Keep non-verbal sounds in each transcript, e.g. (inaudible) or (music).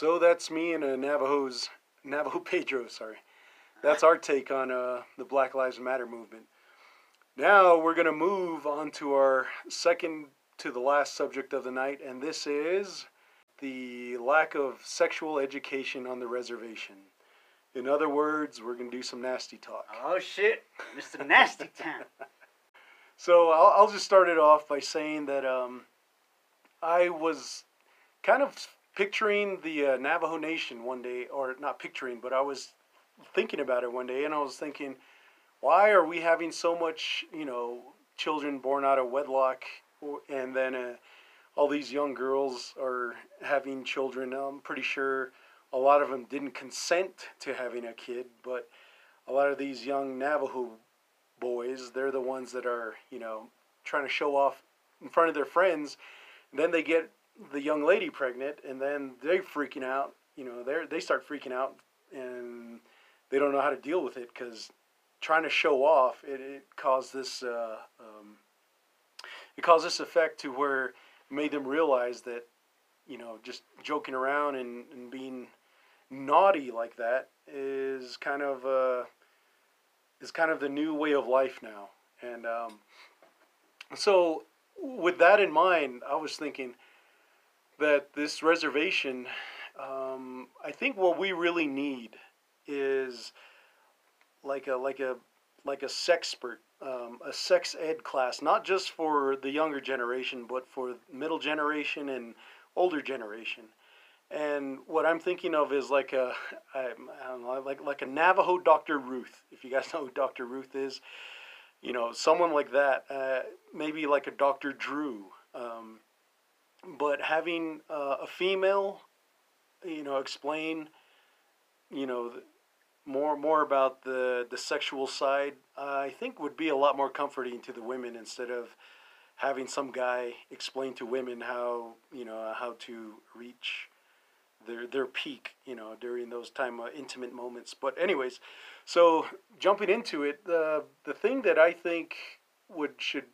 So that's me and a Navajo's Navajo (laughs) Pedro. Sorry, that's our take on uh, the Black Lives Matter movement. Now we're gonna move on to our second to the last subject of the night, and this is the lack of sexual education on the reservation. In other words, we're gonna do some nasty talk. Oh shit, Mr. Nasty Town. (laughs) So I'll, I'll just start it off by saying that um, I was kind of picturing the uh, Navajo Nation one day, or not picturing, but I was thinking about it one day, and I was thinking, why are we having so much, you know, children born out of wedlock, and then uh, all these young girls are having children? I'm pretty sure a lot of them didn't consent to having a kid, but a lot of these young Navajo boys, they're the ones that are, you know, trying to show off in front of their friends. then they get the young lady pregnant, and then they're freaking out. You know, they they start freaking out, and they don't know how to deal with it because trying to show off it, it caused this uh, um, it caused this effect to where made them realize that you know just joking around and, and being naughty like that is kind of uh, is kind of the new way of life now and um, so with that in mind i was thinking that this reservation um, i think what we really need is like a like a like a sexpert um, a sex ed class not just for the younger generation but for middle generation and older generation and what I'm thinking of is like a, (laughs) I, I don't know, like like a Navajo Dr. Ruth. If you guys know who Dr. Ruth is, you know someone like that. Uh, maybe like a Dr. Drew. Um, but having uh, a female, you know, explain, you know, more more about the the sexual side, I think would be a lot more comforting to the women instead of having some guy explain to women how you know how to reach their their peak, you know, during those time uh, intimate moments. But anyways, so jumping into it, the the thing that I think would should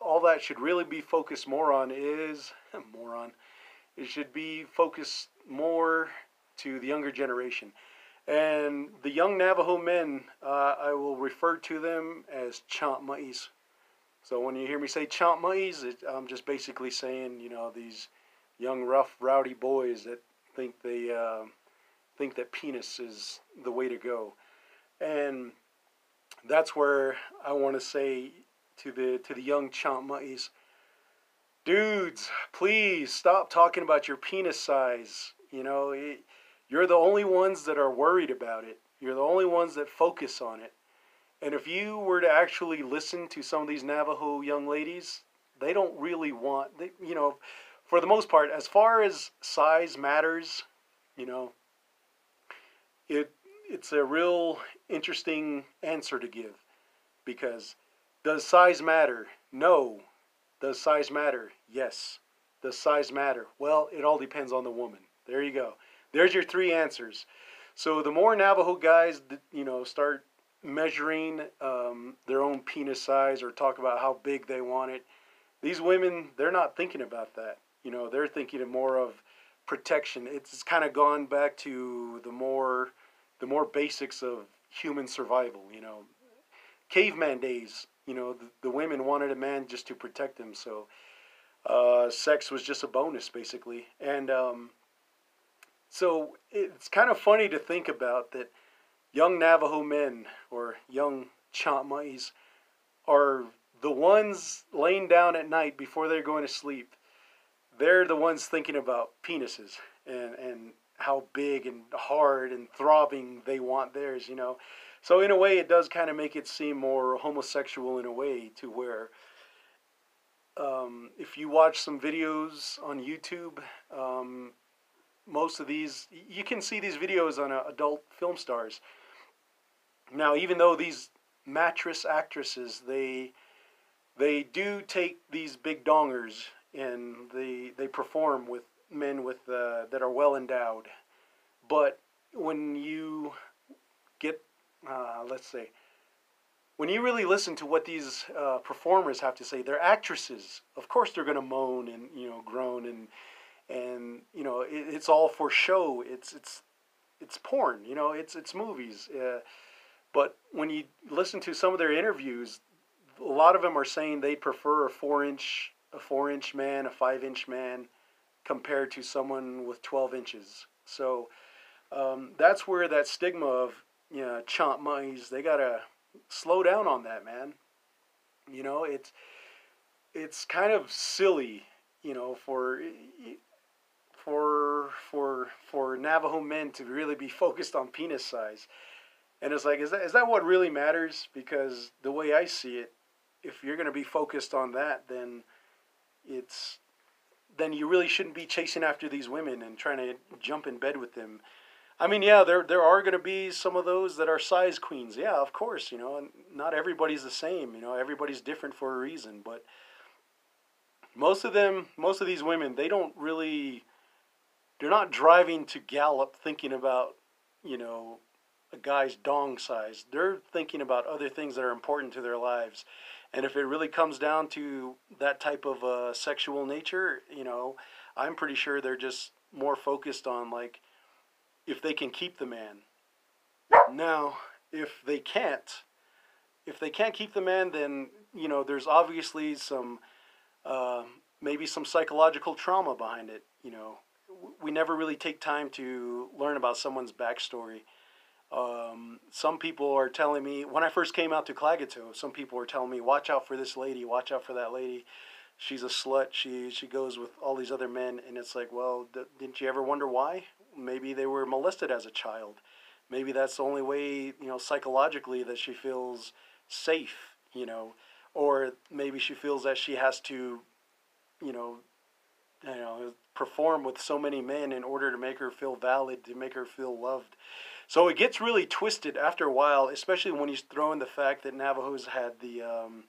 all that should really be focused more on is (laughs) more on it should be focused more to the younger generation. And the young Navajo men, uh, I will refer to them as champmais. So when you hear me say champmais, it, I'm just basically saying, you know, these young, rough, rowdy boys that think they uh, think that penis is the way to go, and that's where I want to say to the to the young champmais, dudes, please stop talking about your penis size. You know, it, you're the only ones that are worried about it. You're the only ones that focus on it. And if you were to actually listen to some of these Navajo young ladies, they don't really want, they, you know, for the most part, as far as size matters, you know, it it's a real interesting answer to give because does size matter? No. Does size matter? Yes. Does size matter? Well, it all depends on the woman. There you go. There's your three answers. So the more Navajo guys, you know, start measuring um, their own penis size or talk about how big they want it, these women, they're not thinking about that. You know, they're thinking more of protection. It's kind of gone back to the more, the more basics of human survival. You know, caveman days. You know, the, the women wanted a man just to protect them. So, uh, sex was just a bonus, basically. And um, so it's kind of funny to think about that young Navajo men or young Champmais are the ones laying down at night before they're going to sleep. They're the ones thinking about penises and, and how big and hard and throbbing they want theirs, you know. So in a way, it does kind of make it seem more homosexual in a way to where um, if you watch some videos on YouTube, um, most of these you can see these videos on uh, adult film stars. Now, even though these mattress actresses they they do take these big dongers and they they perform with men with uh, that are well endowed, but when you uh, let's say when you really listen to what these uh, performers have to say, they're actresses. Of course, they're going to moan and you know groan and and you know it, it's all for show. It's it's it's porn. You know, it's it's movies. Uh, but when you listen to some of their interviews, a lot of them are saying they prefer a four inch a four inch man, a five inch man, compared to someone with twelve inches. So um, that's where that stigma of you know chomp monkeys. They gotta slow down on that, man. You know, it's it's kind of silly, you know, for for for for Navajo men to really be (laughs) focused on penis size. And it's like, is that is that what really matters? Because the way I see it, if you're to be focused on that, then it's then you really shouldn't be chasing after these women and trying to jump in bed with them. I mean, yeah, there there are going to be some of those that are size queens. Yeah, of course, you know, and not everybody's the same. You know, everybody's different for a reason. But most of them, most of these women, they don't really, they're not driving to Gallup thinking about, you know, a guy's dong size. They're thinking about other things that are important to their lives. And if it really comes down to that type of uh, sexual nature, you know, I'm pretty sure they're just more focused on like if they can keep the man. Now, if they can't, if they can't keep the man, then you know there's obviously some uh, maybe some psychological trauma behind it. You know, we never really take time to learn about someone's backstory. Um, some people are telling me when I first came out to Klagetoh, some people were telling me, "Watch out for this lady. Watch out for that lady. She's a slut. She she goes with all these other men." And it's like, well, didn't you ever wonder why? Maybe they were molested as a child. Maybe that's the only way, you know, psychologically that she feels safe. You know, or maybe she feels that she has to, you know, you know, perform with so many men in order to make her feel valid, to make her feel loved. So it gets really twisted after a while, especially when you throw in the fact that Navajos had the um,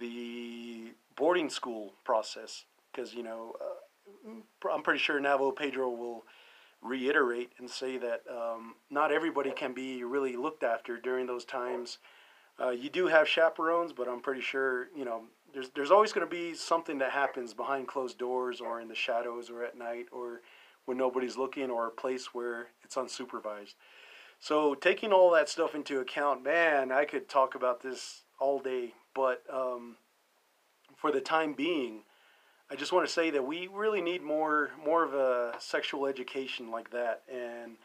the boarding school process. Because you know, uh, I'm pretty sure Navajo Pedro will reiterate and say that um, not everybody can be really looked after during those times. Uh, you do have chaperones, but I'm pretty sure you know there's there's always going to be something that happens behind closed doors or in the shadows or at night or when nobody's looking or a place where it's unsupervised. So taking all that stuff into account, man, I could talk about this all day, but um, for the time being, I just want to say that we really need more more of a sexual education like that, and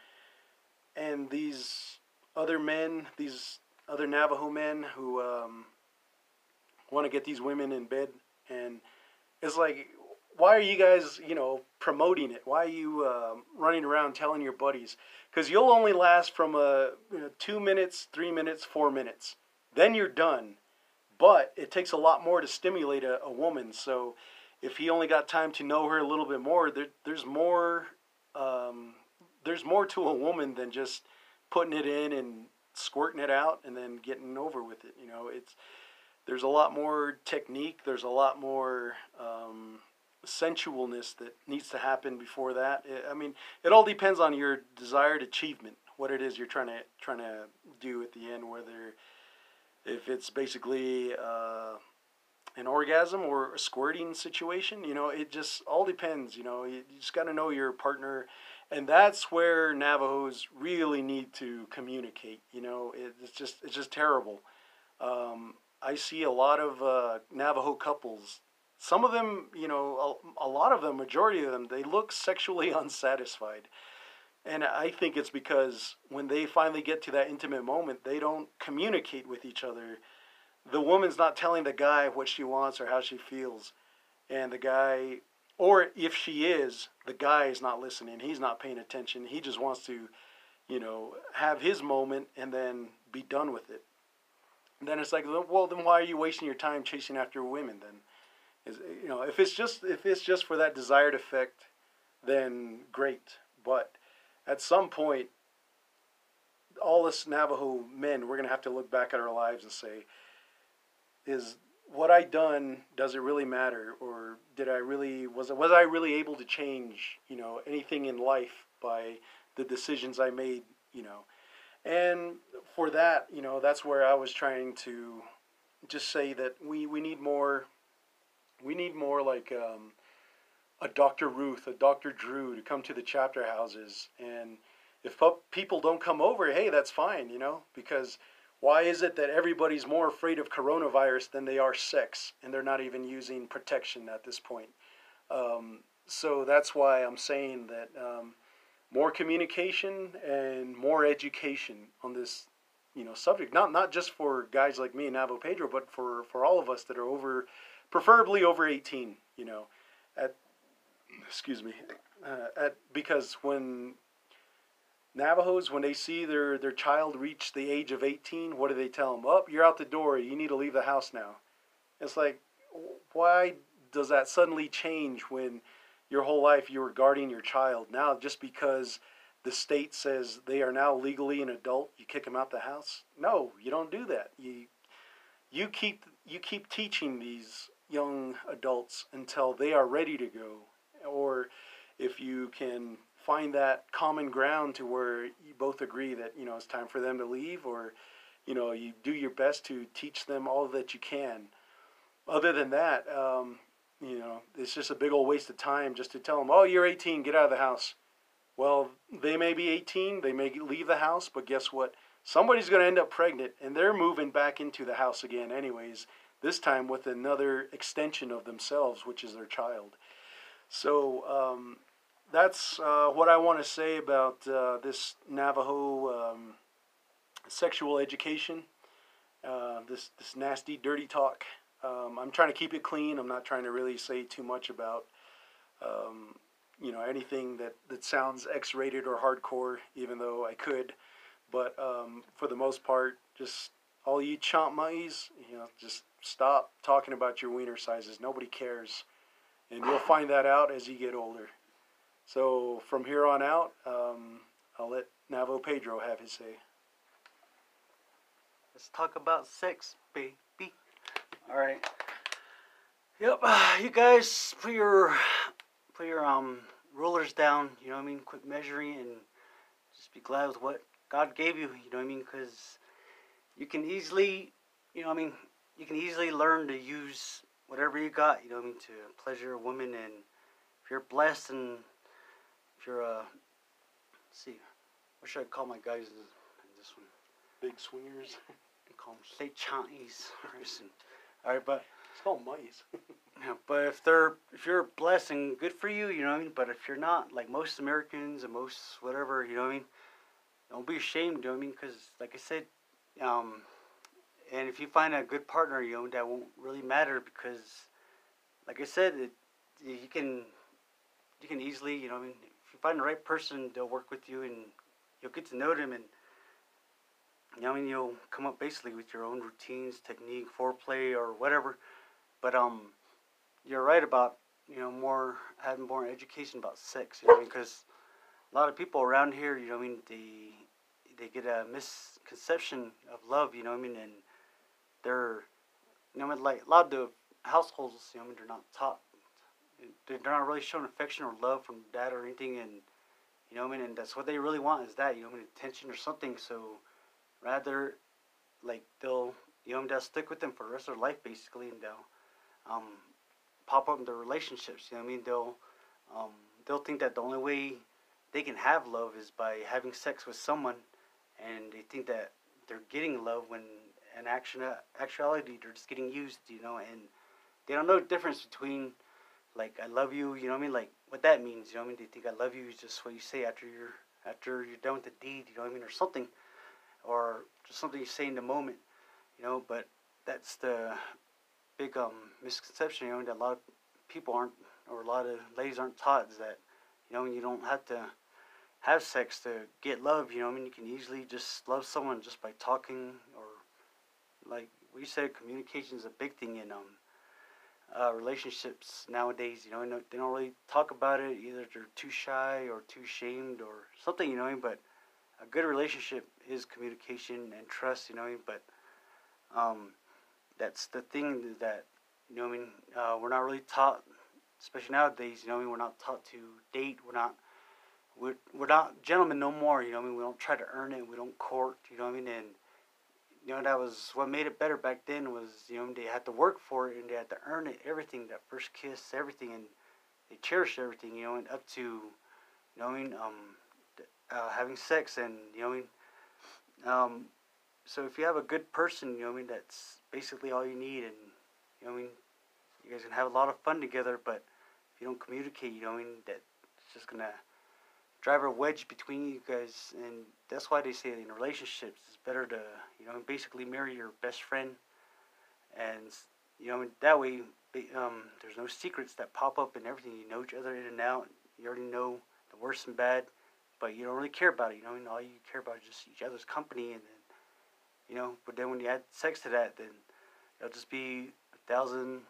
and these other men, these other Navajo men who um, want to get these women in bed, and it's like why are you guys, you know, promoting it? Why are you uh, running around telling your buddies? Because you'll only last from uh, you know, two minutes, three minutes, four minutes. Then you're done. But it takes a lot more to stimulate a, a woman. So if he only got time to know her a little bit more, there, there's more. Um, there's more to a woman than just putting it in and squirting it out and then getting over with it. You know, it's there's a lot more technique. There's a lot more. Um, sensualness that needs to happen before that. I mean, it all depends on your desired achievement, what it is you're trying to trying to do at the end, whether if it's basically uh, an orgasm or a squirting situation. You know, it just all depends. You know, you, just got to know your partner, and that's where Navajos really need to communicate. You know, it, it's just it's just terrible. Um, I see a lot of uh, Navajo couples some of them, you know, a, a lot of them, majority of them, they look sexually (laughs) unsatisfied. And I think it's because when they finally get to that intimate moment, they don't communicate with each other. The woman's not telling the guy what she wants or how she feels. And the guy, or if she is, the guy is not listening. He's not paying attention. He just wants to, you know, have his moment and then be done with it. And then it's like, well, then why are you wasting your time chasing after women then? Is you know if it's just if it's just for that desired effect, then great. But at some point, all us Navajo men, we're gonna have to look back at our lives and say, is what I done does it really matter, or did I really was was I really able to change you know anything in life by the decisions I made you know, and for that you know that's where I was trying to just say that we we need more we need more like um, a Dr. Ruth, a Dr. Drew to come to the chapter houses. And if people don't come over, hey, that's fine, you know, because why is it that everybody's more afraid of coronavirus than they are sex, and they're not even using protection at this point? Um, so that's why I'm saying that um, more communication and more education on this, you know, subject. Not not just for guys like me, and Navo Pedro, but for for all of us that are over, preferably over 18. You know, at excuse me, uh, at because when Navajos, when they see their, their child reach the age of 18, what do they tell them? Up, oh, you're out the door. You need to leave the house now. It's like, why does that suddenly change when your whole life you were guarding your child? Now, just because the state says they are now legally an adult, you kick them out the house? No, you don't do that. You, you, keep, you keep teaching these young adults until they are ready to go. Or if you can find that common ground to where you both agree that you know it's time for them to leave or you know you do your best to teach them all that you can. Other than that um, you know it's just a big old waste of time just to tell them oh you're 18 get out of the house. Well they may be 18 they may leave the house but guess what? Somebody's going to end up pregnant and they're moving back into the house again anyways this time with another extension of themselves which is their child. So um, that's uh, what I want to say about uh, this Navajo um, sexual education. Uh, this this nasty, dirty talk. Um, I'm trying to keep it clean. I'm not trying to really say too much about, um, you know, anything that, that sounds X-rated or hardcore, even though I could. But um, for the most part, just all you chomp monkeys, you know, just stop talking about your wiener sizes. Nobody cares, and you'll find that out as you get older. So from here on out, um, I'll let Navo Pedro have his say. Let's talk about sex, baby. All right. Yep, uh, you guys put your put your um rulers down. You know what I mean. Quit measuring and just be glad with what God gave you. You know what I mean? Because you can easily, you know, what I mean, you can easily learn to use whatever you got. You know what I mean to pleasure a woman, and if you're blessed and if you're uh, see, what should I call my guys in, this one? Big swingers. (laughs) call them state Chinese. (laughs) All right, but it's called mice. (laughs) yeah, but if they're if you're blessed and good for you, you know what I mean. But if you're not, like most Americans and most whatever, you know what I mean. Don't be ashamed, you know what I mean? Because like I said, um, and if you find a good partner, you know that won't really matter because, like I said, it, you can you can easily, you know, what I mean, find the right person, they'll work with you and you'll get to know them and you know, I mean, you'll come up basically with your own routines, technique, foreplay, or whatever. But um, you're right about you know more having more education about sex. You know, because a lot of people around here, you know, I mean, they they get a misconception of love. You know, I mean, and they're you know, like a lot of the households, you know, I mean, they're not taught they're not really showing affection or love from dad or anything, and you know what I mean. And that's what they really want is that you know what I mean, attention or something. So rather, like they'll you know they'll stick with them for the rest of their life basically, and they'll um, pop up in their relationships. You know what I mean? They'll um, they'll think that the only way they can have love is by having sex with someone, and they think that they're getting love when in action actuality they're just getting used. You know, and they don't know the difference between like I love you, you know what I mean? Like what that means, you know what I mean? They think I love you is just what you say after you're after you're done with the deed, you know what I mean, or something, or just something you say in the moment, you know? But that's the big um misconception, you know, that a lot of people aren't, or a lot of ladies aren't taught is that, you know, you don't have to have sex to get love, you know. I mean, you can easily just love someone just by talking or, like we said, communication is a big thing in um uh, relationships nowadays. You know, they don't really talk about it. Either they're too shy or too shamed or something. You know, but a good relationship is communication and trust. You know, but um, that's the thing that you know. I mean, uh, we're not really taught, especially nowadays. You know, I mean, we're not taught to date. We're not. We're, we're not gentlemen no more, you know. I mean, we don't try to earn it. We don't court, you know. I mean, and you know that was what made it better back then was you know they had to work for it and they had to earn it everything that first kiss everything and they cherish everything, you know, and up to, you know, what I mean, um, uh, having sex and you know, um, so if you have a good person, you know, I mean, that's basically all you need, and you know, I mean, you guys can have a lot of fun together, but if you don't communicate, you know, I mean, that's just gonna drive a wedge between you guys, and that's why they say in relationships better to, you know, basically marry your best friend, and you know, that way um, there's no secrets that pop up and everything. You know each other in and out. You already know the worst and bad, but you don't really care about it. You know, and all you care about is just each other's company, and then, you know. But then when you add sex to that, then it'll just be a thousand,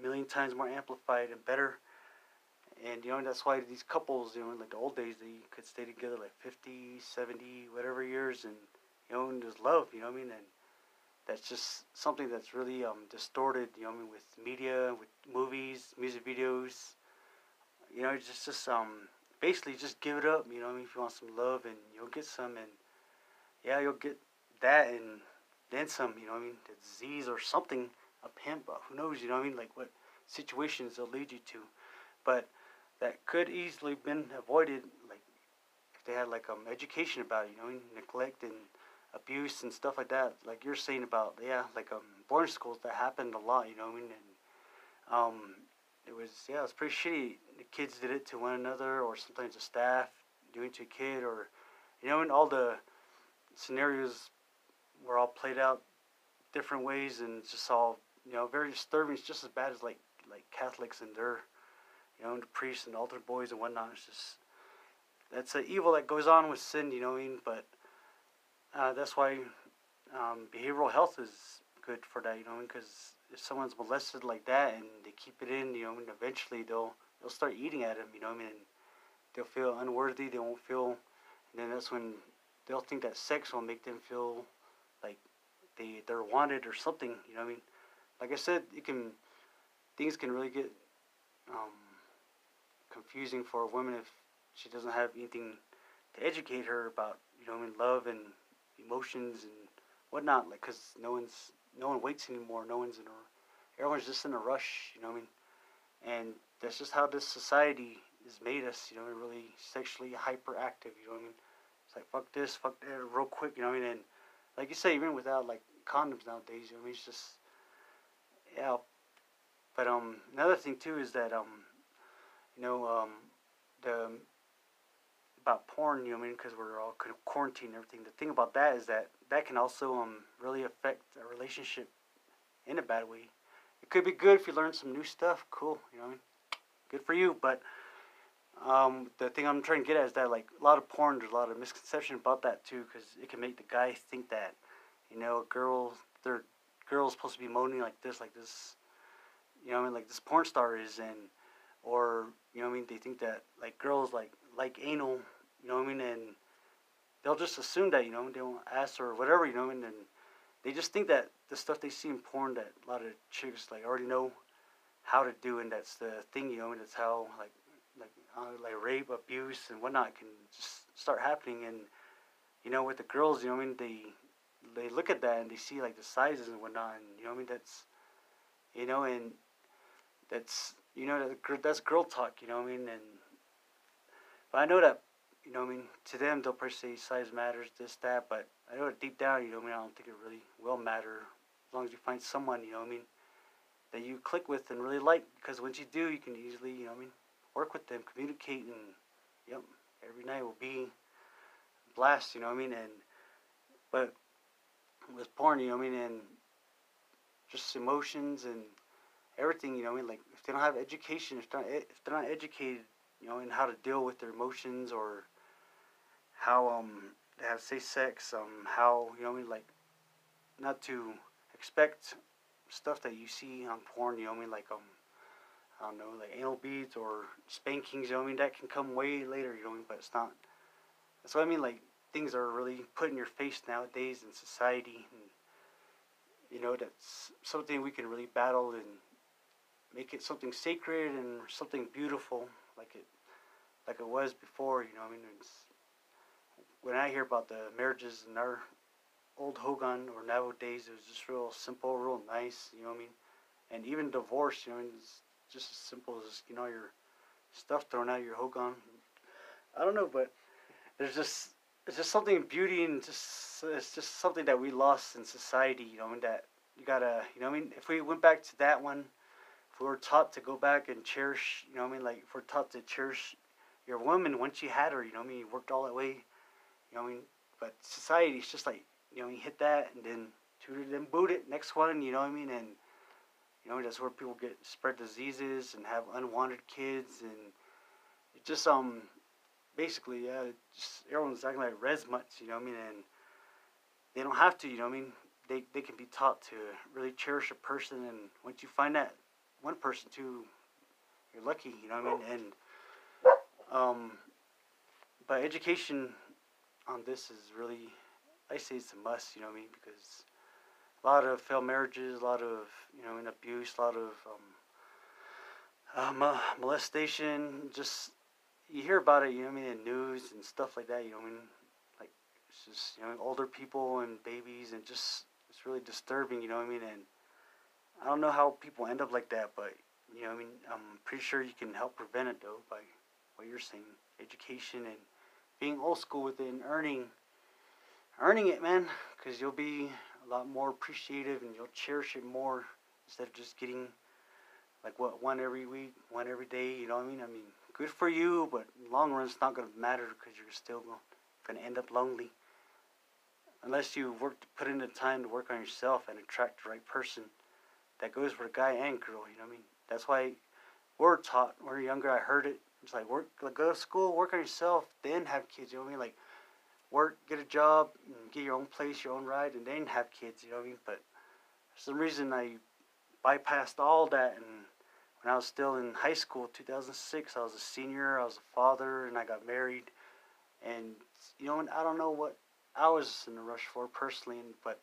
million times more amplified and better. And you know, that's why these couples, you know, like the old days, they could stay together like 50, 70, whatever years, and you know, and there's love. You know what I mean? And that's just something that's really um, distorted, you know, I mean, with media, with movies, music videos. You know, just just um, basically just give it up. You know, what I mean, if you want some love, and you'll get some, and yeah, you'll get that, and then some. You know, what I mean, the disease or something, a pimp, who knows? You know, what I mean, like what situations they'll lead you to, but that could easily been avoided, like if they had like um education about it. You know, neglect and abuse and stuff like that, like you're saying about yeah, like um boarding schools that happened a lot, you know I mean? And um it was yeah, it was pretty shitty. The kids did it to one another or sometimes the staff doing to a kid or you know, and all the scenarios were all played out different ways and just all you know, very disturbing. It's just as bad as like like Catholics and their you know, and the priests and altar boys and whatnot. It's just that's the evil that goes on with sin, you know what I mean? But uh, that's why um, behavioral health is good for that, you know, because if someone's molested like that and they keep it in, you know, and eventually they'll they'll start eating at them, you know, I mean, they'll feel unworthy, they won't feel, and then that's when they'll think that sex will make them feel like they they're wanted or something, you know, I mean, like I said, you can things can really get um, confusing for a woman if she doesn't have anything to educate her about, you know, I mean, love and emotions and whatnot. Like, cause no one's no one waits anymore. No one's in a everyone's just in a rush. You know what I mean? And that's just how this society has made us. You know, really sexually hyperactive. You know what I mean? It's like fuck this, fuck that, real quick. You know what I mean? And like you say, even without like condoms nowadays, you know what I mean? It's just yeah. But um, another thing too is that um, you know um, the about porn, you know, what I mean, because we're all quarantined and everything. The thing about that is that that can also um really affect a relationship in a bad way. It could be good if you learn some new stuff. Cool, you know, what I mean, good for you. But um, the thing I'm trying to get at is that like a lot of porn, there's a lot of misconception about that too, because it can make the guy think that, you know, a girl, their girl's supposed to be moaning like this, like this, you know, what I mean, like this porn star is, and or you know, what I mean, they think that like girls like like anal, you know what I mean, and they'll just assume that, you know, they won't ask or whatever, you know, and they just think that the stuff they see in porn that a lot of chicks like already know how to do, and that's the thing, you know, and it's how like like uh, like rape, abuse, and whatnot can just start happening, and you know, with the girls, you know, what I mean, they they look at that and they see like the sizes and whatnot, and you know, what I mean, that's you know, and that's you know that that's girl talk, you know, what I mean, and but I know that, you know, I mean, to them they'll probably say size matters, this, that, but I know that deep down, you know, I mean, I don't think it really will matter as long as you find someone, you know, I mean, that you click with and really like. Because once you do, you can easily, you know, I mean, work with them, communicate, and yep, every night will be blast, you know, I mean, and but with porn, you know, I mean, and just emotions and everything, you know, I mean, like if they don't have education, if they're not, if they're not educated you know, and how to deal with their emotions or how um they have safe sex, um how you know I mean like not to expect stuff that you see on porn, you know I mean like um I don't know, like anal beads or spankings, you know I mean that can come way later, you know I mean, but it's not that's what I mean, like things are really put in your face nowadays in society and you know, that's something we can really battle and make it something sacred and something beautiful like it like it was before. You know, I mean, when I hear about the marriages in our old Hogan or Navajo days, it was just real simple, real nice. You know what I mean? And even divorce, you know, it's just as simple as you know you're stuff thrown out your hogan. I don't know, but there's just it's just something beauty and just it's just something that we lost in society. You know, and that you gotta you know I mean if we went back to that one, were taught to go back and cherish you know what I mean? Like we're taught to cherish your woman once you had her you know what I mean? You worked all that way, you know what I mean? But society is just like you know you hit that and then tutor then boot it next one you know what I mean? And you know that's where people get spread diseases and have unwanted kids and it just um basically yeah just everyone's acting like res mutts you know what I mean? And they don't have to you know what I mean? They, they can be taught to really cherish a person and once you find that one person too you're lucky you know what I mean and um but education on this is really I say it's a must you know what I mean because a lot of failed marriages, a lot of you know, an abuse, a lot of um, uh, molestation. Just you hear about it, you know, what I mean, in news and stuff like that. You know, what I mean, like it's just you know, older people and babies, and just it's really disturbing. You know what I mean? And I don't know how people end up like that, but you know, I mean, I'm pretty sure you can help prevent it though by what you're saying, education and being old school with it and earning, earning it, man, because you'll be a lot more appreciative and you'll cherish it more instead of just getting like what one every week, one every day. You know what I mean? I mean, good for you, but long run it's not gonna matter because you're still gonna end up lonely unless you work put in the time to work on yourself and attract the right person. That goes for the guy and girl. You know what I mean? That's why we're taught. When we are younger, I heard it. It's like work, like go to school, work on yourself, then have kids. You know what I mean? Like work, get a job, get your own place, your own ride, and then have kids. You know what I mean? But for some reason, I bypassed all that. And when I was still in high school, 2006, I was a senior. I was a father, and I got married. And you know, and I don't know what I was in a rush for personally, but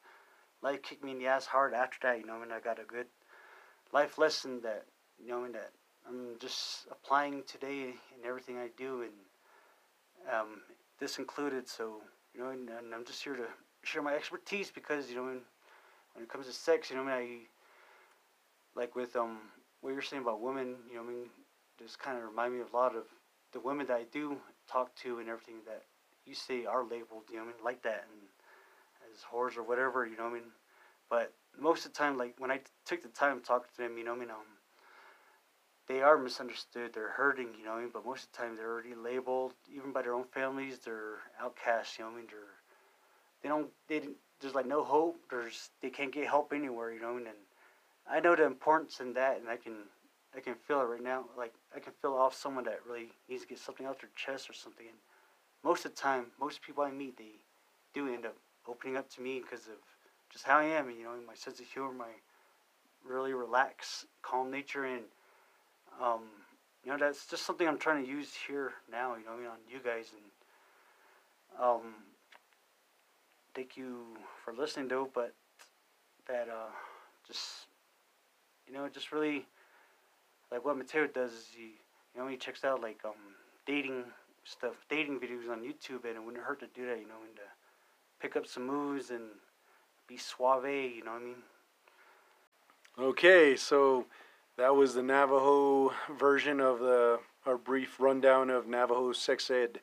life kicked me in the ass hard after that. You know, I mean, I got a good life lesson that you know, I mean, that I'm just applying today in everything I do, and um, this included. So you know, and, and, I'm just here to share my expertise because you know, when, when it comes to sex, you know, I, mean, I like with um what you're saying about women, you know, I mean, just kind of remind me of a lot of the women that I do talk to and everything that you say are labeled, you know, I mean, like that and as whores or whatever, you know, what I mean, but most of the time, like when I took the time to talk to them, you know, what I mean, um, they are misunderstood. They're hurting, you know. I mean? But most of the time, they're already labeled, even by their own families. They're outcasts, you know. what I mean, they're they don't they there's like no hope. There's they can't get help anywhere, you know. And I know the importance in that, and I can I can feel it right now. Like I can feel off someone that really needs to get something out their chest or something. And most of the time, most people I meet, they do end up opening up to me because of just how I am, you know, my sense of humor, my really relaxed, calm nature, and um, you know, that's just something I'm trying to use here now, you know, on you guys. And um, thank you for listening, though, but that uh, just, you know, just really, like what Mateo does is he, you know, he checks out, like, um, dating stuff, dating videos on YouTube, and it wouldn't hurt to do that, you know, and to pick up some moves and be suave, you know what I mean? Okay, so that was the Navajo version of the our brief rundown of Navajo sex ed.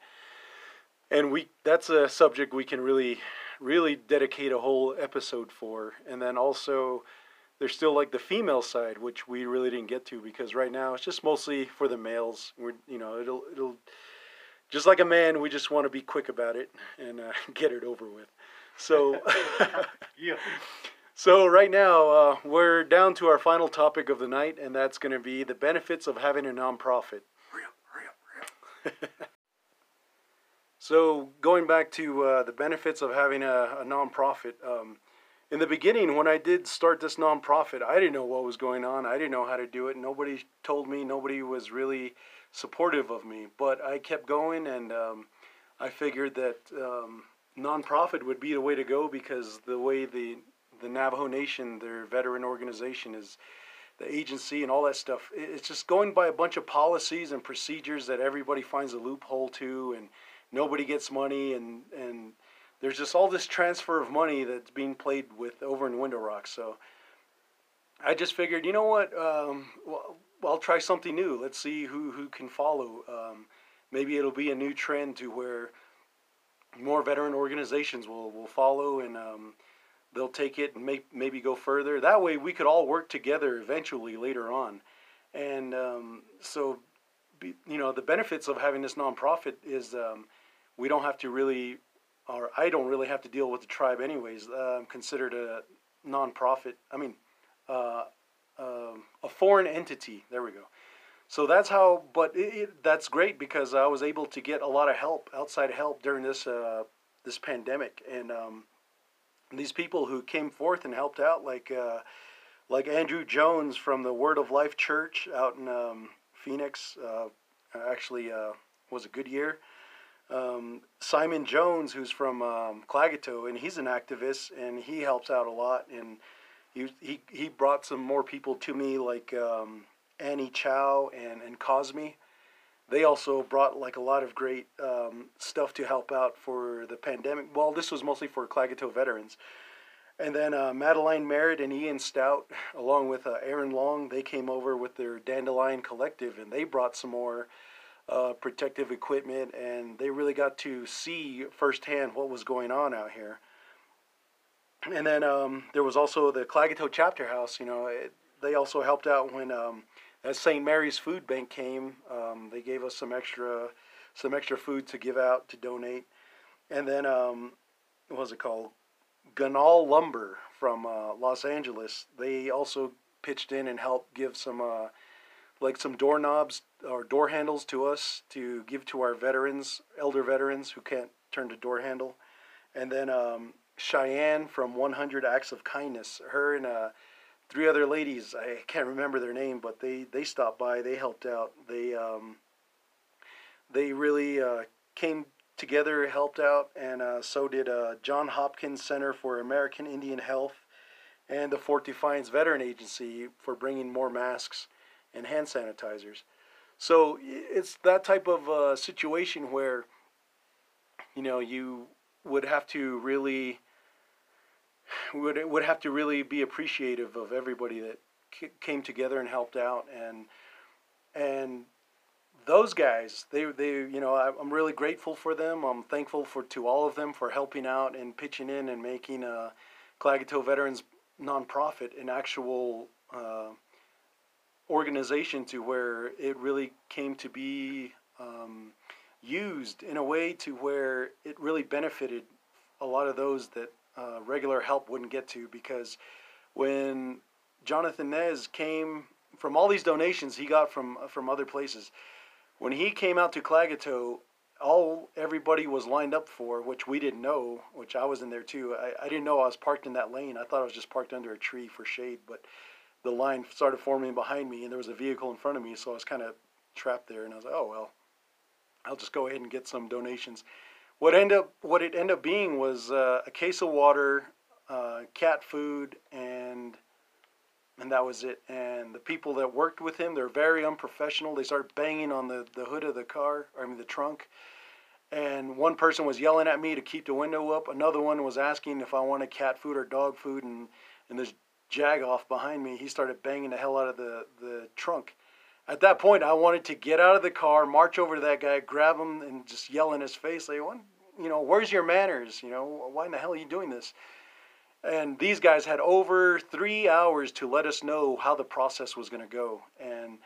And we that's a subject we can really really dedicate a whole episode for. And then also there's still like the female side which we really didn't get to because right now it's just mostly for the males. We're you know, it'll it'll just like a man, we just want to be quick about it and uh, (laughs) get it over with. So (laughs) yeah. So right now uh, we're down to our final topic of the night, and that's going to be the benefits of having a nonprofit. (laughs) so going back to uh, the benefits of having a, a nonprofit. Um, in the beginning, when I did start this nonprofit, I didn't know what was going on. I didn't know how to do it. Nobody told me. Nobody was really supportive of me. But I kept going, and um, I figured that um, nonprofit would be the way to go because the way the the Navajo Nation, their veteran organization, is the agency and all that stuff. It's just going by a bunch of policies and procedures that everybody finds a loophole to, and nobody gets money, and and there's just all this transfer of money that's being played with over in Window Rock. So I just figured, you know what? Um, well, I'll try something new. Let's see who who can follow. Um, maybe it'll be a new trend to where more veteran organizations will will follow and um, they'll take it and may, maybe go further. That way, we could all work together eventually later on. And um, so, be, you know, the benefits of having this nonprofit is um, we don't have to really, or I don't really have to deal with the tribe anyways. Uh, I'm considered a nonprofit. I mean, uh, uh, a foreign entity. There we go. So that's how, but it, it, that's great because I was able to get a lot of help, outside help during this uh, this pandemic, and um, these people who came forth and helped out, like uh, like Andrew Jones from the Word of Life Church out in um, Phoenix, uh, actually uh, was a Goodyear. Um, Simon Jones, who's from um, Klagetoh, and he's an activist, and he helps out a lot. And he he, brought some more people to me, like um, Annie Chow and and Cosme. They also brought like a lot of great um, stuff to help out for the pandemic. Well, this was mostly for Klagetoh veterans. And then uh, Madeline Merritt and Ian Stout, along with uh, Aaron Long, they came over with their Dandelion Collective and they brought some more uh, protective equipment and they really got to see firsthand what was going on out here. And then um, there was also the Klagetoh Chapter House. You know, it, they also helped out when um, as St. Mary's Food Bank came, um, they gave us some extra, some extra food to give out to donate, and then um, what was it called? Ganahl Lumber from uh, Los Angeles. They also pitched in and helped give some, uh, like some doorknobs or door handles to us to give to our veterans, elder veterans who can't turn the door handle, and then um, Cheyenne from 100 Acts of Kindness. Her and uh, three other ladies. I can't remember their name, but they they stopped by. They helped out. They um, they really uh, came together, helped out, and uh, so did uh, John Hopkins Center for American Indian Health and the Fort Defiance Veteran Agency for bringing more masks and hand sanitizers. So it's that type of uh, situation where you know you would have to really would would have to really be appreciative of everybody that came together and helped out and and those guys they they you know I, am really grateful for them. I'm thankful for to all of them for helping out and pitching in and making a Klagetoh Veterans nonprofit an actual uh, organization to where it really came to be um, used in a way to where it really benefited a lot of those that uh, regular help wouldn't get to because when Jonathan Nez came from all these donations he got from from other places, when he came out to Klagetoh, all everybody was lined up for, which we didn't know, which I was in there too. I, I didn't know I was parked in that lane. I thought I was just parked under a tree for shade, but the line started forming behind me and there was a vehicle in front of me, so I was kind of trapped there. And I was like, oh well, I'll just go ahead and get some donations. What end up what it ended up being was uh, a case of water, uh, cat food, and and that was it. And the people that worked with him, they're very unprofessional. They started banging on the, the hood of the car, I mean the trunk. And one person was yelling at me to keep the window up. Another one was asking if I wanted cat food or dog food. And, and this jagoff behind me, he started banging the hell out of the, the trunk. At that point, I wanted to get out of the car, march over to that guy, grab him, and just yell in his face, like, you know, where's your manners? You know, why in the hell are you doing this? And these guys had over three hours to let us know how the process was going to go. And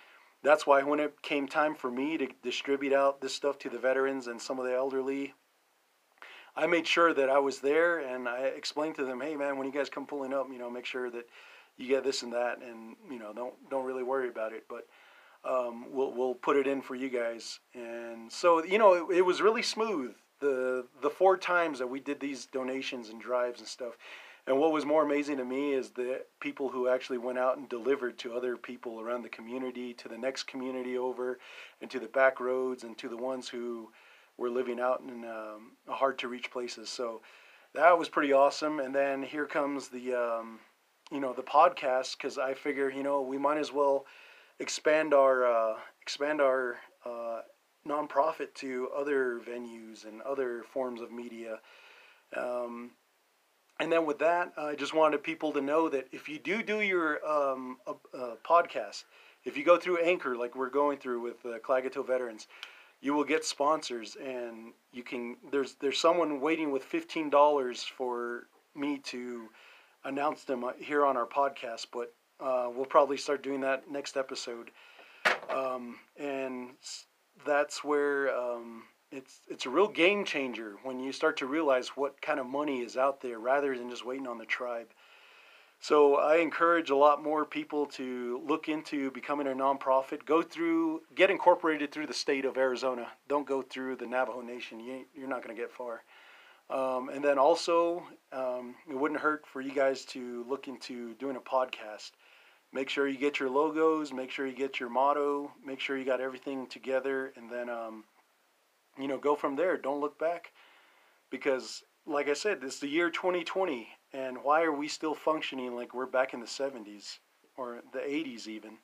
that's why when it came time for me to distribute out this stuff to the veterans and some of the elderly, I made sure that I was there and I explained to them, hey man, when you guys come pulling up, you know, make sure that you get this and that, and you know, don't don't really worry about it. But um, we'll we'll put it in for you guys. And so you know, it, it was really smooth. The the four times that we did these donations and drives and stuff. And what was more amazing to me is the people who actually went out and delivered to other people around the community, to the next community over, and to the back roads, and to the ones who were living out in um, hard to reach places. So that was pretty awesome. And then here comes the, um, you know, the podcast because I figure, you know, we might as well expand our uh, expand our uh, nonprofit to other venues and other forms of media. Um, and then with that, I just wanted people to know that if you do do your um, podcast, if you go through Anchor, like we're going through with uh, Klagetoh veterans, you will get sponsors, and you can. There's there's someone waiting with fifteen dollars for me to announce them uh, here on our podcast, but uh, we'll probably start doing that next episode. Um, and that's where um, it's it's a real game changer when you start to realize what kind of money is out there rather than just waiting on the tribe. So I encourage a lot more people to look into becoming a nonprofit. Go through, get incorporated through the state of Arizona. Don't go through the Navajo Nation. You you're not going to get far. Um, and then also, um, it wouldn't hurt for you guys to look into doing a podcast. Make sure you get your logos. Make sure you get your motto. Make sure you got everything together, and then um, you know go from there. Don't look back, because like I said, it's the year 2020 and why are we still functioning like we're back in the 70s or the 80s even?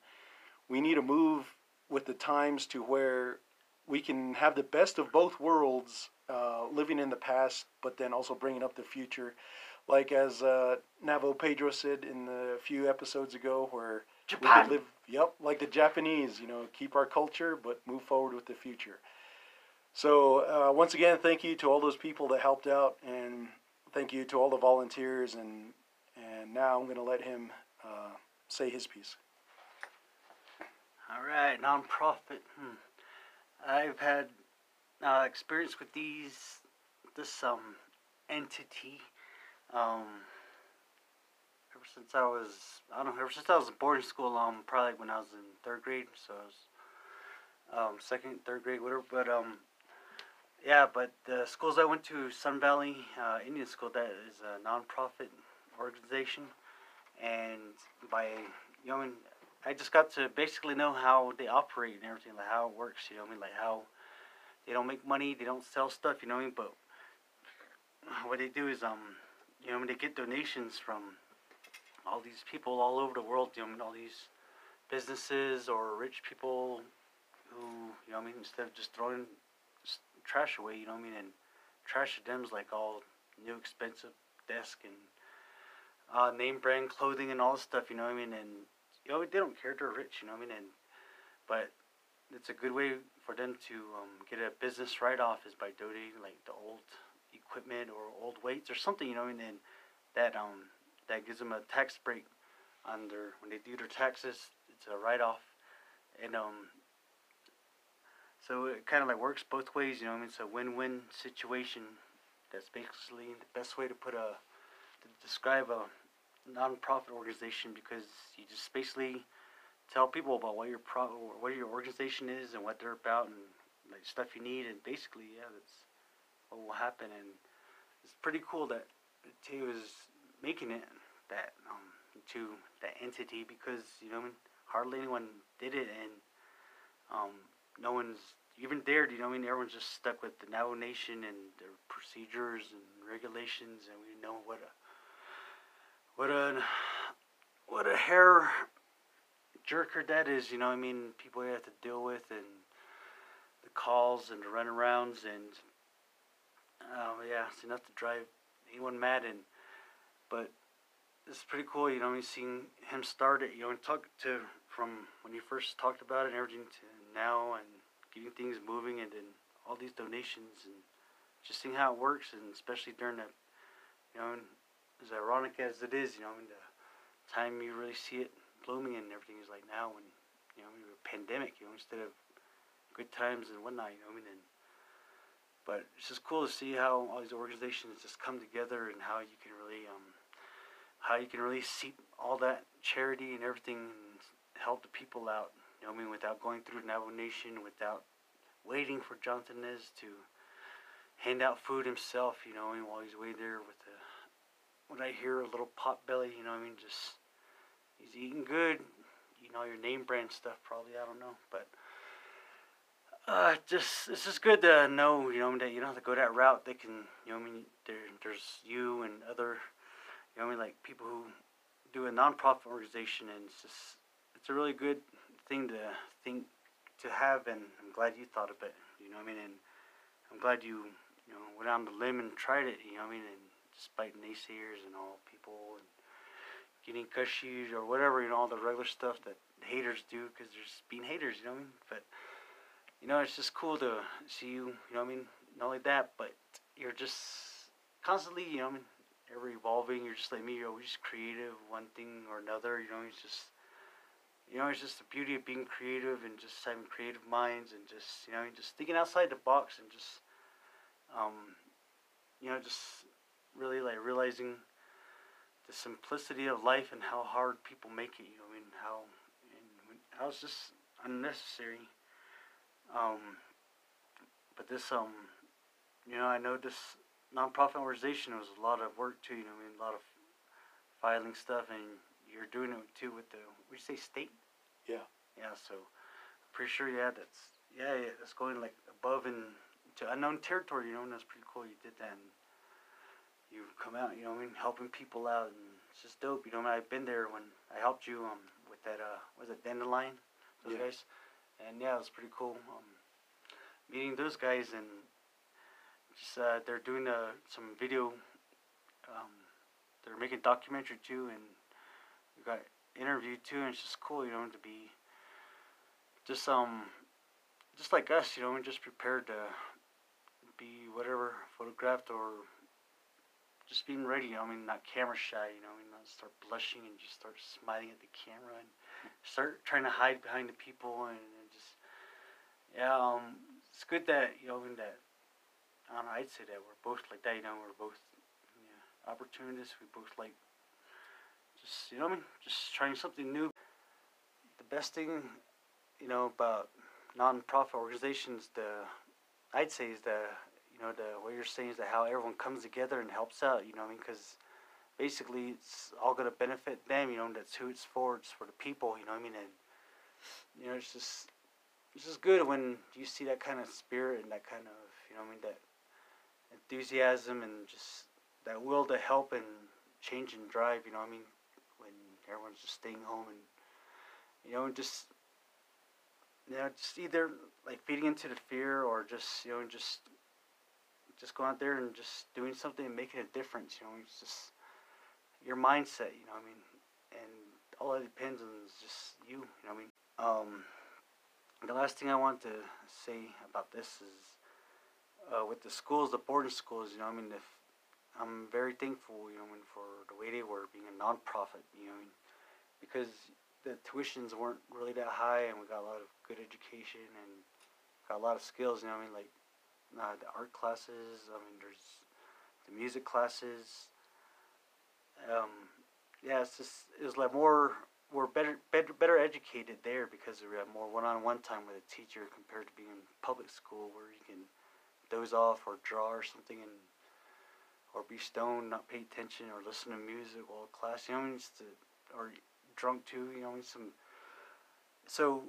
We need to move with the times to where we can have the best of both worlds, uh, living in the past, but then also bringing up the future. Like as uh, Navajo Pedro said in the few episodes ago, where Japan. we could live, yep, like the Japanese, you know, keep our culture, but move forward with the future. So uh, once again, thank you to all those people that helped out, and thank you to all the volunteers, and and now I'm going to let him uh, say his piece. All right, nonprofit. Hmm. I've had uh, experience with these this um entity um ever since I was I don't know ever since I was in boarding school um probably when I was in third grade so I was um second third grade whatever but um yeah, but the schools I went to, Sun Valley uh, Indian School, that is a nonprofit organization, and by you know, I, I just got to basically know how they operate and everything, like how it works. You know, I mean, like how they don't make money, they don't sell stuff. You know, what I mean, but what they do is um, you know, I mean, they get donations from all these people all over the world. You know, I mean, all these businesses or rich people who, you know, I mean, instead of just throwing trash away, you know I mean? And trash to them is like all new expensive desk and uh, name brand clothing and all this stuff, you know I mean? And you know they don't care, they're rich, you know I mean? And but it's a good way for them to um, get a business write off is by donating like the old equipment or old weights or something, you know, and then that um that gives them a tax break on their when they do their taxes. It's a write off, and um so it kind of like works both ways, you know. I mean, it's a win-win situation. That's basically the best way to put a to describe a non-profit organization because you just basically tell people about what your pro what your organization is and what they're about and like stuff you need and basically yeah that's what will happen and it's pretty cool that Teo is making it that um to that entity because you know I mean, hardly anyone did it and um no one's even there. You know, I mean, everyone's just stuck with the Navajo Nation and their procedures and regulations, and we know what a what a what a hair jerker that is. You know, I mean, people you have to deal with and the calls and the runarounds and um, yeah, it's enough to drive anyone mad. And but it's pretty cool. You know, we've seen him start it. You know, and talk to from when he first talked about it and everything to now and getting things moving and then all these donations and just seeing how it works and especially during the you know as ironic as it is you know in the time you really see it blooming and everything is like now when you know we were pandemic you know instead of good times and whatnot you know I mean and but it's just cool to see how all these organizations just come together and how you can really um how you can really see all that charity and everything and help the people out. You know I mean, without going through Navajo Nation, without waiting for Jonathan Nez to hand out food himself, you know, and while he's way there with the, when I hear a little pot belly, you know I mean, just, he's eating good, you know, your name brand stuff probably, I don't know, but, uh, just, it's just good to know, you know, that you don't have to go that route, they can, you know I mean, there, there's you and other, you know I mean, like people who do a nonprofit organization, and it's just, it's a really good thing to think to have, and I'm glad you thought of it. You know I mean? And I'm glad you you know went on the limb and tried it. You know I mean? And despite naysayers and all people and getting cushies or whatever, you know, all the regular stuff that haters do because they're just being haters, you know what I mean? But you know, it's just cool to see you, you know what I mean? Not only that, but you're just constantly, you know I mean, ever evolving. You're just like me, you're always creative, one thing or another, you know, it's just you know, it's just the beauty of being creative and just having creative minds and just, you know, just thinking outside the box and just, um, you know, just really like realizing the simplicity of life and how hard people make it. You know, I mean, how and how it's just unnecessary. Um, but this, um, you know, I know this nonprofit organization was a lot of work too. You know, I mean, a lot of filing stuff, and you're doing it too with the. Would you say state? Yeah. Yeah. So, pretty sure. Yeah, that's yeah, yeah that's going like above and to unknown territory. You know, and that's pretty cool. You did that. And, you come out, you know, I mean, helping people out, and it's just dope. You know, I mean, I've been there when I helped you um with that uh was it Dandelion, those Yeah. guys, and yeah, it was pretty cool. Um, meeting those guys and just uh, they're doing uh, some video. Um, they're making documentary too, and we got interviewed too, and it's just cool, you know, to be just um just like us, you know, and just prepared to be whatever photographed or just being ready, you know, I mean, not camera shy, you know, I mean, not start blushing and just start smiling at the camera and start trying to hide behind the people and, yeah, um, it's good that, you know, that, I'd say that we're both like that, you know, we're both yeah, opportunists, we both like, just, you know what I mean, just trying something new. The best thing, you know, about non-profit organizations, the, I'd say is the, you know, the what you're saying is that how everyone comes together and helps out. You know, what I mean, because basically it's all gonna benefit them. You know, that's who it's for. It's for the people. You know what I mean? And you know, it's just it's just good when you see that kind of spirit and that kind of you know, I mean, that enthusiasm and just that will to help and change and drive. You know, I mean, when everyone's just staying home and you know, just you know, just either like feeding into the fear or just you know, just just going out there and just doing something and making a difference. You know, it's just your mindset. You know, I mean, and all that depends on is just you. You know, I mean, um, the last thing I want to say about this is uh, with the schools, the boarding schools. You know, I mean, if I'm very thankful. You know, I mean, for the way they were being a nonprofit. You know, I mean, because the tuitions weren't really that high, and we got a lot of good education and got a lot of skills. You know, I mean, like uh, the art classes. I mean, there's the music classes. Um, yeah, it's just it was like more we're better better better educated there because we have more one-on-one time with a teacher compared to being in public school where you can doze off or draw or something and or be stoned, not pay attention or listen to music while class. You know, I mean, or drunk too. You know, I mean, some. So,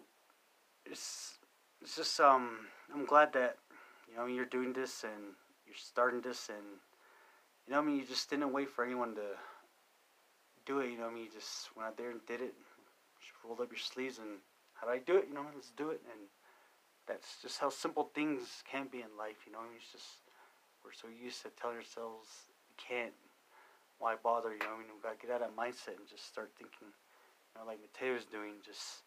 it's it's just um I'm glad that you know, you're doing this and you're starting this and you know, I mean, you just didn't wait for anyone to do it. You know, I mean, you just went out there and did it. Just rolled up your sleeves and how do I do it? You know, let's do it. And that's just how simple things can be in life. You know, I mean, it's just we're so used to telling ourselves we can't. Why bother? You know, I mean, we gotta get out of mindset and just start thinking. You know, like Mateo's doing, just.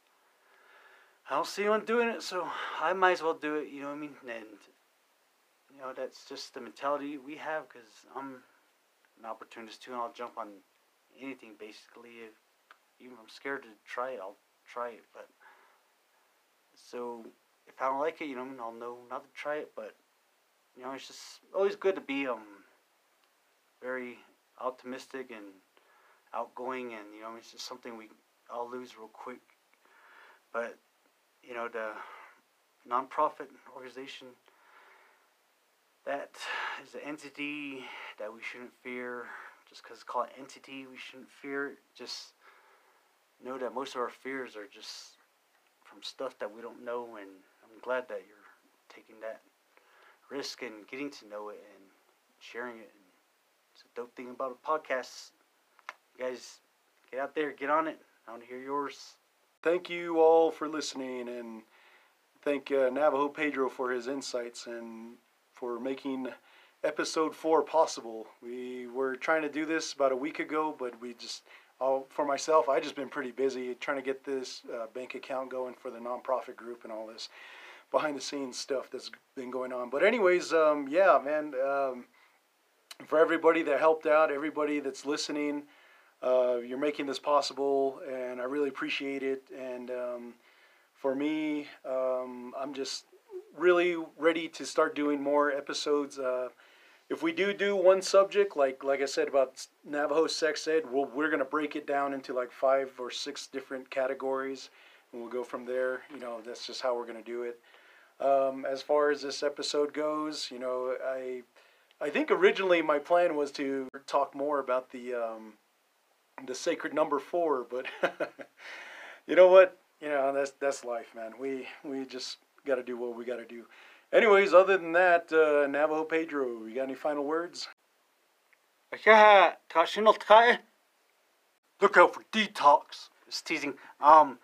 I don't see anyone doing it, so I might as well do it. You know what I mean? And you know that's just the mentality we have because i'm an opportunist too and i'll jump on anything basically if even if i'm scared to try it i'll try it but so if i don't like it you know i'll know not to try it but you know it's just always good to be um very optimistic and outgoing and you know it's just something we all lose real quick but you know the nonprofit organization that is an entity that we shouldn't fear. Just because it's called entity, we shouldn't fear. Just know that most of our fears are just from stuff that we don't know, and I'm glad that you're taking that risk and getting to know it and sharing it. And it's a dope thing about a podcast. You guys, get out there, get on it. I want to hear yours. Thank you all for listening, and thank uh, Navajo Pedro for his insights and for making episode four possible. We were trying to do this about a week ago, but we just for myself, I just been pretty busy trying to get this uh, bank account going for the nonprofit group and all this behind the scenes stuff that's been going on. But anyways, um, yeah, man. Um, for everybody that helped out, everybody that's listening, uh, you're making this possible, and I really appreciate it. And um, for me, um, I'm just really ready to start doing more episodes. Uh, if we do do one subject, like like I said about Navajo sex ed, we'll, we're gonna break it down into like five or six different categories, and we'll go from there. You know, that's just how we're gonna do it. Um, as far as this episode goes, you know, I I think originally my plan was to talk more about the um, the sacred number four, but (laughs) you know what? You know that's that's life, man. We we just got to do what we got to do. Anyways, other than that, uh, Navajo Pedro, you got any final words? (laughs) Look out for detox. It's teasing. Um,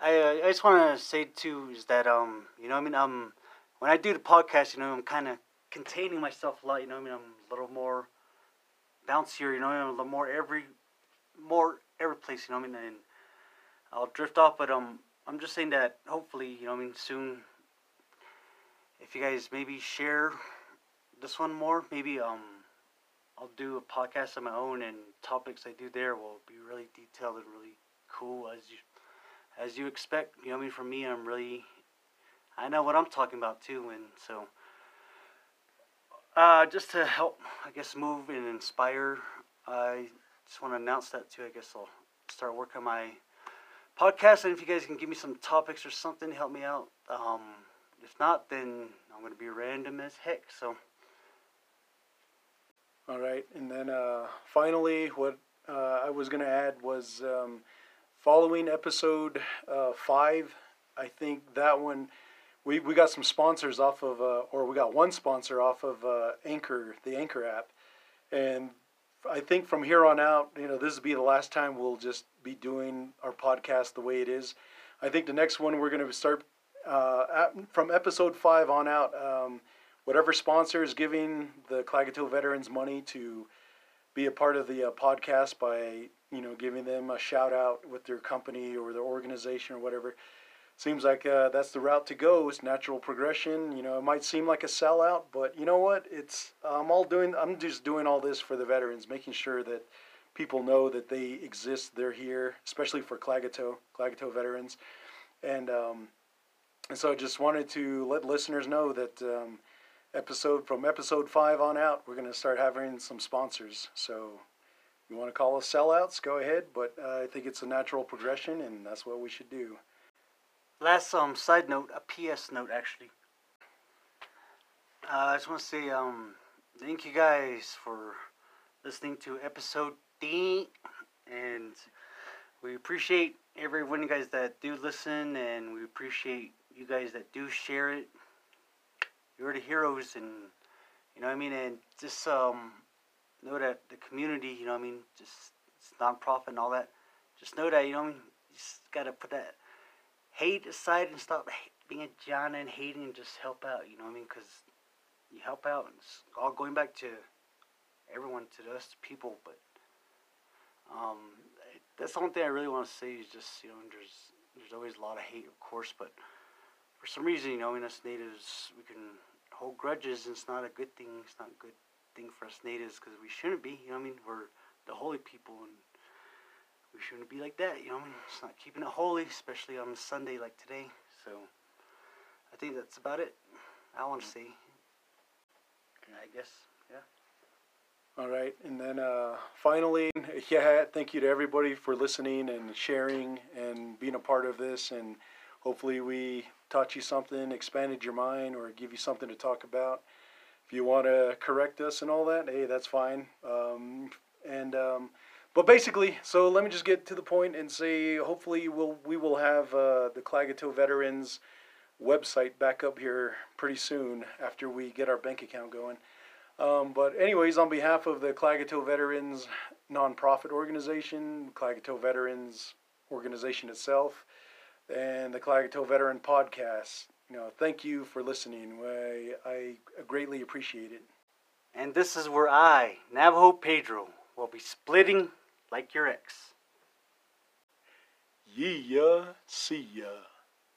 I uh, I just want to say too is that um you know I mean um when I do the podcast you know I'm kind of containing myself a lot you know I mean I'm a little more bouncier you know I'm a little more every more every place you know I mean and I'll drift off but um I'm just saying that hopefully you know I mean soon if you guys maybe share this one more, maybe um, I'll do a podcast of my own, and topics I do there will be really detailed and really cool as you as you expect. You know, I mean, for me, I'm really I know what I'm talking about too, and so uh, just to help, I guess, move and inspire. I just want to announce that too. I guess I'll start working on my podcast, and if you guys can give me some topics or something, to help me out. Um, if not, then I'm going to be random as heck. So. All right, and then uh, finally, what uh, I was going to add was um, following episode uh, five. I think that one we, we got some sponsors off of, uh, or we got one sponsor off of uh, Anchor, the Anchor app, and I think from here on out, you know, this will be the last time we'll just be doing our podcast the way it is. I think the next one we're going to start uh, from episode five on out, um, whatever sponsor is giving the Klagetoh veterans money to be a part of the uh, podcast by you know giving them a shout out with their company or their organization or whatever. Seems like uh, that's the route to go. It's natural progression. You know, it might seem like a sellout, but you know what? It's I'm all doing. I'm just doing all this for the veterans, making sure that people know that they exist. They're here, especially for Klagetoh, Klagetoh veterans, and um, and so I just wanted to let listeners know that um, episode from episode five on out, we're going to start having some sponsors. So you want to call us sellouts, go ahead. But uh, I think it's a natural progression, and that's what we should do. Last um side note, a PS note actually. Uh, I just want to say um thank you guys for listening to episode D, and we appreciate everyone you guys that do listen, and we appreciate you guys that do share it, you're the heroes, and you know what I mean. And just um, know that the community, you know what I mean, just it's nonprofit and all that. Just know that you know what I mean. You just gotta put that hate aside and stop being a John and hating and just help out. You know what I mean? Because you help out, and it's all going back to everyone, to us, people. But um, that's the only thing I really want to say is just you know, there's there's always a lot of hate, of course, but for some reason, you know, in us natives, we can hold grudges, and it's not a good thing. It's not a good thing for us natives because we shouldn't be. You know, I mean, we're the holy people, and we shouldn't be like that. You know, I mean, it's not keeping it holy, especially on a Sunday like today. So, I think that's about it. I want to say. I guess, yeah. All right, and then uh, finally, (laughs) yeah, thank you to everybody for listening and sharing and being a part of this, and hopefully we taught you something, expanded your mind, or give you something to talk about. If you want to correct us and all that, hey, that's fine. Um, and um, but basically, so let me just get to the point and say, hopefully, we'll we will have uh, the Klagetoh Veterans website back up here pretty soon after we get our bank account going. Um, but anyways, on behalf of the Klagetoh Veterans nonprofit organization, Klagetoh Veterans organization itself, and the Klagetoh Veteran Podcast. You know, thank you for listening. I, I greatly appreciate it. And this is where I, Navajo Pedro, will be splitting like your ex. Yeah, see ya.